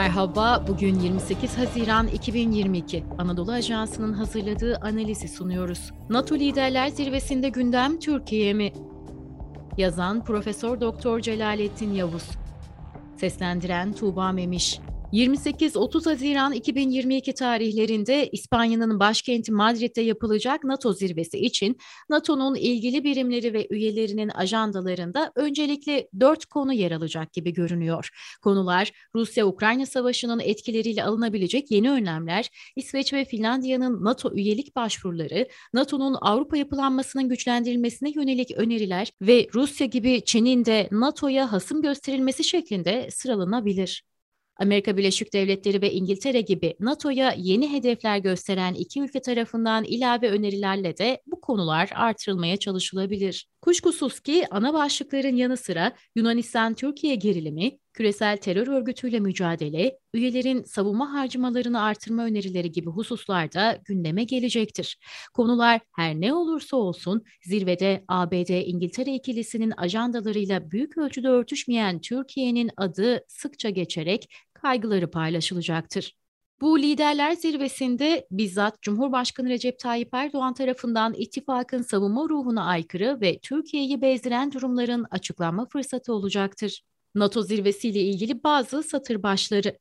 Merhaba, bugün 28 Haziran 2022. Anadolu Ajansı'nın hazırladığı analizi sunuyoruz. NATO Liderler Zirvesi'nde gündem Türkiye mi? Yazan Profesör Doktor Celalettin Yavuz. Seslendiren Tuğba Memiş. 28-30 Haziran 2022 tarihlerinde İspanya'nın başkenti Madrid'de yapılacak NATO zirvesi için NATO'nun ilgili birimleri ve üyelerinin ajandalarında öncelikle dört konu yer alacak gibi görünüyor. Konular Rusya-Ukrayna savaşının etkileriyle alınabilecek yeni önlemler, İsveç ve Finlandiya'nın NATO üyelik başvuruları, NATO'nun Avrupa yapılanmasının güçlendirilmesine yönelik öneriler ve Rusya gibi Çin'in de NATO'ya hasım gösterilmesi şeklinde sıralanabilir. Amerika Birleşik Devletleri ve İngiltere gibi NATO'ya yeni hedefler gösteren iki ülke tarafından ilave önerilerle de bu konular artırılmaya çalışılabilir. Kuşkusuz ki ana başlıkların yanı sıra Yunanistan-Türkiye gerilimi, küresel terör örgütüyle mücadele, üyelerin savunma harcamalarını artırma önerileri gibi hususlarda gündeme gelecektir. Konular her ne olursa olsun zirvede ABD-İngiltere ikilisinin ajandalarıyla büyük ölçüde örtüşmeyen Türkiye'nin adı sıkça geçerek kaygıları paylaşılacaktır. Bu liderler zirvesinde bizzat Cumhurbaşkanı Recep Tayyip Erdoğan tarafından ittifakın savunma ruhuna aykırı ve Türkiye'yi bezdiren durumların açıklanma fırsatı olacaktır. NATO zirvesiyle ilgili bazı satır başları.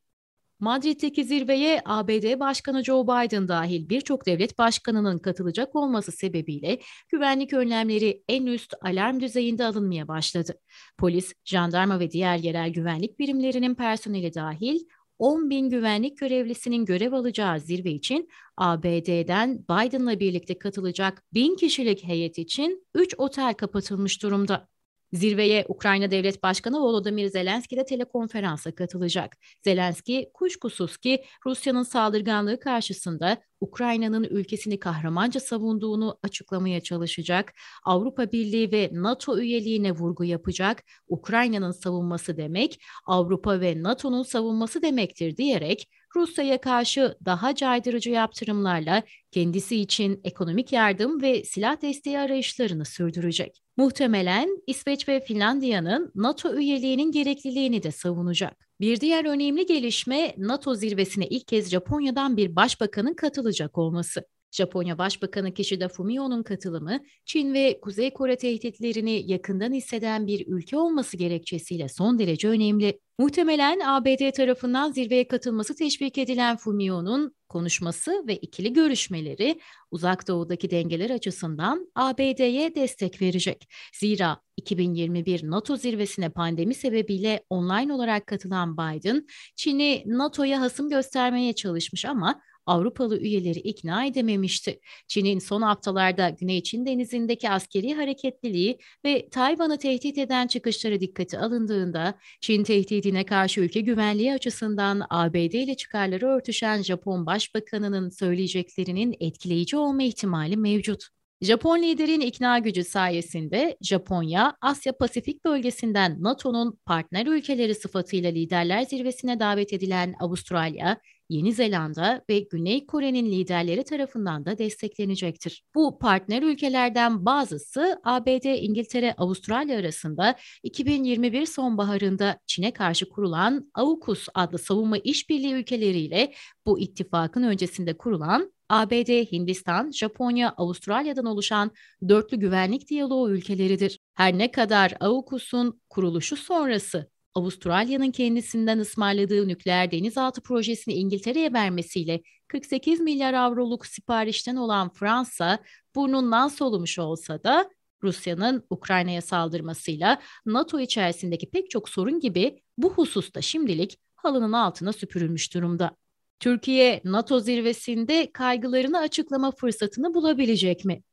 Madrid'deki zirveye ABD Başkanı Joe Biden dahil birçok devlet başkanının katılacak olması sebebiyle güvenlik önlemleri en üst alarm düzeyinde alınmaya başladı. Polis, jandarma ve diğer yerel güvenlik birimlerinin personeli dahil 10 bin güvenlik görevlisinin görev alacağı zirve için ABD'den Biden'la birlikte katılacak bin kişilik heyet için 3 otel kapatılmış durumda. Zirveye Ukrayna Devlet Başkanı Volodymyr Zelenski de telekonferansa katılacak. Zelenski kuşkusuz ki Rusya'nın saldırganlığı karşısında Ukrayna'nın ülkesini kahramanca savunduğunu açıklamaya çalışacak. Avrupa Birliği ve NATO üyeliğine vurgu yapacak. Ukrayna'nın savunması demek Avrupa ve NATO'nun savunması demektir diyerek Rusya'ya karşı daha caydırıcı yaptırımlarla kendisi için ekonomik yardım ve silah desteği arayışlarını sürdürecek. Muhtemelen İsveç ve Finlandiya'nın NATO üyeliğinin gerekliliğini de savunacak. Bir diğer önemli gelişme NATO zirvesine ilk kez Japonya'dan bir başbakanın katılacak olması. Japonya Başbakanı Kishida Fumio'nun katılımı, Çin ve Kuzey Kore tehditlerini yakından hisseden bir ülke olması gerekçesiyle son derece önemli. Muhtemelen ABD tarafından zirveye katılması teşvik edilen Fumio'nun konuşması ve ikili görüşmeleri uzak doğudaki dengeler açısından ABD'ye destek verecek. Zira 2021 NATO zirvesine pandemi sebebiyle online olarak katılan Biden, Çin'i NATO'ya hasım göstermeye çalışmış ama Avrupalı üyeleri ikna edememişti. Çin'in son haftalarda Güney Çin denizindeki askeri hareketliliği ve Tayvan'ı tehdit eden çıkışları dikkate alındığında Çin tehdidine karşı ülke güvenliği açısından ABD ile çıkarları örtüşen Japon Başbakanı'nın söyleyeceklerinin etkileyici olma ihtimali mevcut. Japon liderin ikna gücü sayesinde Japonya, Asya Pasifik bölgesinden NATO'nun partner ülkeleri sıfatıyla liderler zirvesine davet edilen Avustralya, Yeni Zelanda ve Güney Kore'nin liderleri tarafından da desteklenecektir. Bu partner ülkelerden bazısı ABD, İngiltere, Avustralya arasında 2021 sonbaharında Çin'e karşı kurulan AUKUS adlı savunma işbirliği ülkeleriyle bu ittifakın öncesinde kurulan ABD, Hindistan, Japonya, Avustralya'dan oluşan dörtlü güvenlik diyaloğu ülkeleridir. Her ne kadar AUKUS'un kuruluşu sonrası Avustralya'nın kendisinden ısmarladığı nükleer denizaltı projesini İngiltere'ye vermesiyle 48 milyar avroluk siparişten olan Fransa burnundan solumuş olsa da Rusya'nın Ukrayna'ya saldırmasıyla NATO içerisindeki pek çok sorun gibi bu hususta şimdilik halının altına süpürülmüş durumda. Türkiye NATO zirvesinde kaygılarını açıklama fırsatını bulabilecek mi?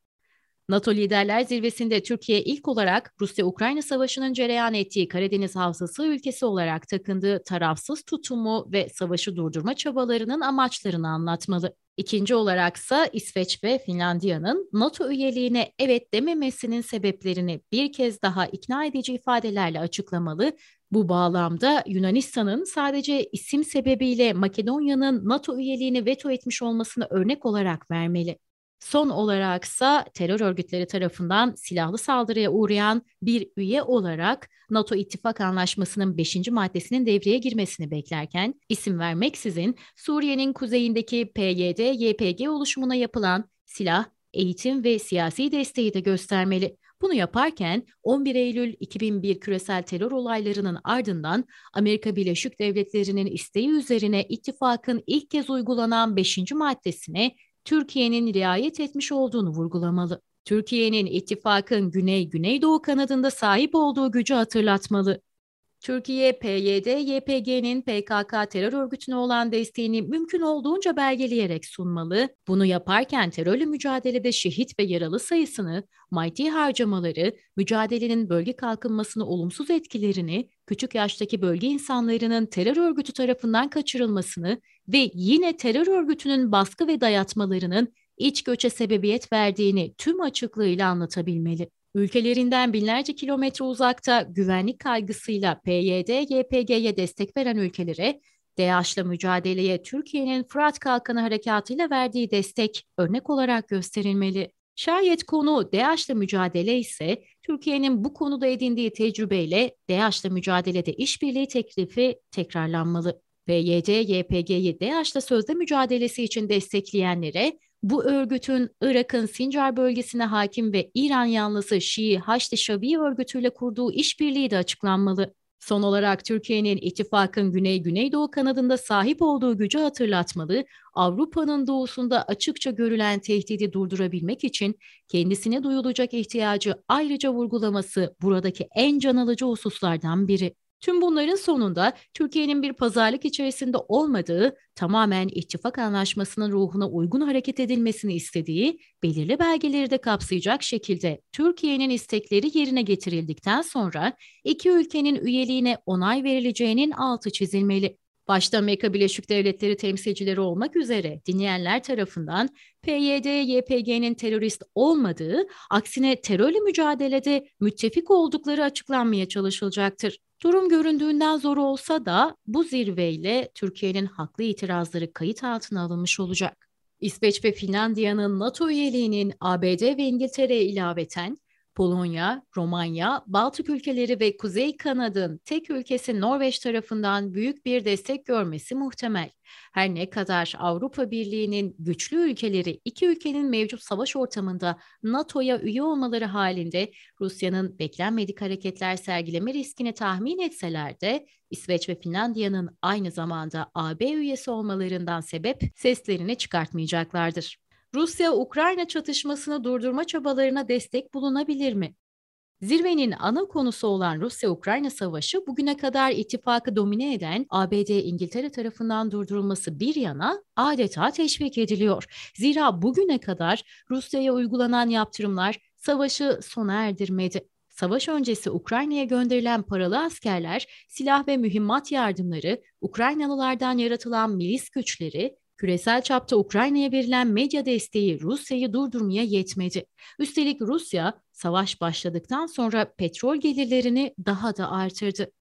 NATO Liderler Zirvesi'nde Türkiye ilk olarak Rusya-Ukrayna Savaşı'nın cereyan ettiği Karadeniz Havzası ülkesi olarak takındığı tarafsız tutumu ve savaşı durdurma çabalarının amaçlarını anlatmalı. İkinci olaraksa İsveç ve Finlandiya'nın NATO üyeliğine evet dememesinin sebeplerini bir kez daha ikna edici ifadelerle açıklamalı. Bu bağlamda Yunanistan'ın sadece isim sebebiyle Makedonya'nın NATO üyeliğini veto etmiş olmasını örnek olarak vermeli. Son olaraksa terör örgütleri tarafından silahlı saldırıya uğrayan bir üye olarak NATO İttifak Anlaşması'nın 5. maddesinin devreye girmesini beklerken isim vermeksizin Suriye'nin kuzeyindeki PYD-YPG oluşumuna yapılan silah, eğitim ve siyasi desteği de göstermeli. Bunu yaparken 11 Eylül 2001 küresel terör olaylarının ardından Amerika Birleşik Devletleri'nin isteği üzerine ittifakın ilk kez uygulanan 5. maddesine Türkiye'nin riayet etmiş olduğunu vurgulamalı. Türkiye'nin ittifakın Güney-Güneydoğu kanadında sahip olduğu gücü hatırlatmalı. Türkiye, PYD, YPG'nin PKK terör örgütüne olan desteğini mümkün olduğunca belgeleyerek sunmalı. Bunu yaparken terörle mücadelede şehit ve yaralı sayısını, maddi harcamaları, mücadelenin bölge kalkınmasını olumsuz etkilerini, küçük yaştaki bölge insanlarının terör örgütü tarafından kaçırılmasını ve yine terör örgütünün baskı ve dayatmalarının iç göçe sebebiyet verdiğini tüm açıklığıyla anlatabilmeli. Ülkelerinden binlerce kilometre uzakta güvenlik kaygısıyla PYD, YPG'ye destek veren ülkelere DAEŞ'la mücadeleye Türkiye'nin Fırat Kalkanı Harekatı'yla verdiği destek örnek olarak gösterilmeli. Şayet konu DAEŞ'la mücadele ise Türkiye'nin bu konuda edindiği tecrübeyle DAEŞ'la mücadelede işbirliği teklifi tekrarlanmalı. PYD, YPG'yi DAEŞ'la sözde mücadelesi için destekleyenlere bu örgütün Irak'ın Sincar bölgesine hakim ve İran yanlısı Şii Haçlı Şabi örgütüyle kurduğu işbirliği de açıklanmalı. Son olarak Türkiye'nin ittifakın Güney-Güneydoğu kanadında sahip olduğu gücü hatırlatmalı, Avrupa'nın doğusunda açıkça görülen tehdidi durdurabilmek için kendisine duyulacak ihtiyacı ayrıca vurgulaması buradaki en can alıcı hususlardan biri. Tüm bunların sonunda Türkiye'nin bir pazarlık içerisinde olmadığı, tamamen ittifak anlaşmasının ruhuna uygun hareket edilmesini istediği, belirli belgeleri de kapsayacak şekilde Türkiye'nin istekleri yerine getirildikten sonra iki ülkenin üyeliğine onay verileceğinin altı çizilmeli. Başta Amerika Birleşik Devletleri temsilcileri olmak üzere dinleyenler tarafından PYD, YPG'nin terörist olmadığı, aksine terörle mücadelede müttefik oldukları açıklanmaya çalışılacaktır. Durum göründüğünden zor olsa da bu zirveyle Türkiye'nin haklı itirazları kayıt altına alınmış olacak. İsveç ve Finlandiya'nın NATO üyeliğinin ABD ve İngiltere'ye ilaveten Polonya, Romanya, Baltık ülkeleri ve Kuzey Kanad'ın tek ülkesi Norveç tarafından büyük bir destek görmesi muhtemel. Her ne kadar Avrupa Birliği'nin güçlü ülkeleri iki ülkenin mevcut savaş ortamında NATO'ya üye olmaları halinde Rusya'nın beklenmedik hareketler sergileme riskini tahmin etseler de İsveç ve Finlandiya'nın aynı zamanda AB üyesi olmalarından sebep seslerini çıkartmayacaklardır. Rusya-Ukrayna çatışmasını durdurma çabalarına destek bulunabilir mi? Zirvenin ana konusu olan Rusya-Ukrayna savaşı bugüne kadar ittifakı domine eden ABD-İngiltere tarafından durdurulması bir yana adeta teşvik ediliyor. Zira bugüne kadar Rusya'ya uygulanan yaptırımlar savaşı sona erdirmedi. Savaş öncesi Ukrayna'ya gönderilen paralı askerler, silah ve mühimmat yardımları, Ukraynalılardan yaratılan milis güçleri, Küresel çapta Ukrayna'ya verilen medya desteği Rusya'yı durdurmaya yetmedi. Üstelik Rusya savaş başladıktan sonra petrol gelirlerini daha da artırdı.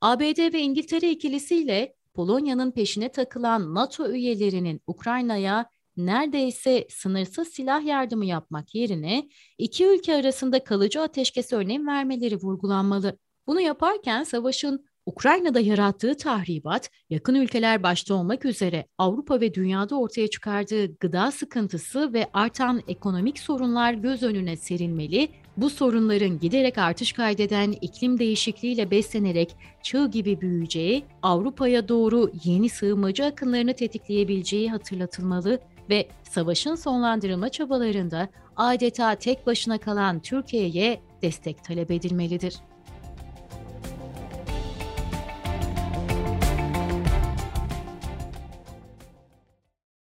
ABD ve İngiltere ikilisiyle Polonya'nın peşine takılan NATO üyelerinin Ukrayna'ya neredeyse sınırsız silah yardımı yapmak yerine iki ülke arasında kalıcı ateşkes örneğin vermeleri vurgulanmalı. Bunu yaparken savaşın Ukrayna'da yarattığı tahribat, yakın ülkeler başta olmak üzere Avrupa ve dünyada ortaya çıkardığı gıda sıkıntısı ve artan ekonomik sorunlar göz önüne serilmeli, bu sorunların giderek artış kaydeden iklim değişikliğiyle beslenerek çığ gibi büyüyeceği, Avrupa'ya doğru yeni sığınmacı akınlarını tetikleyebileceği hatırlatılmalı ve savaşın sonlandırılma çabalarında adeta tek başına kalan Türkiye'ye destek talep edilmelidir.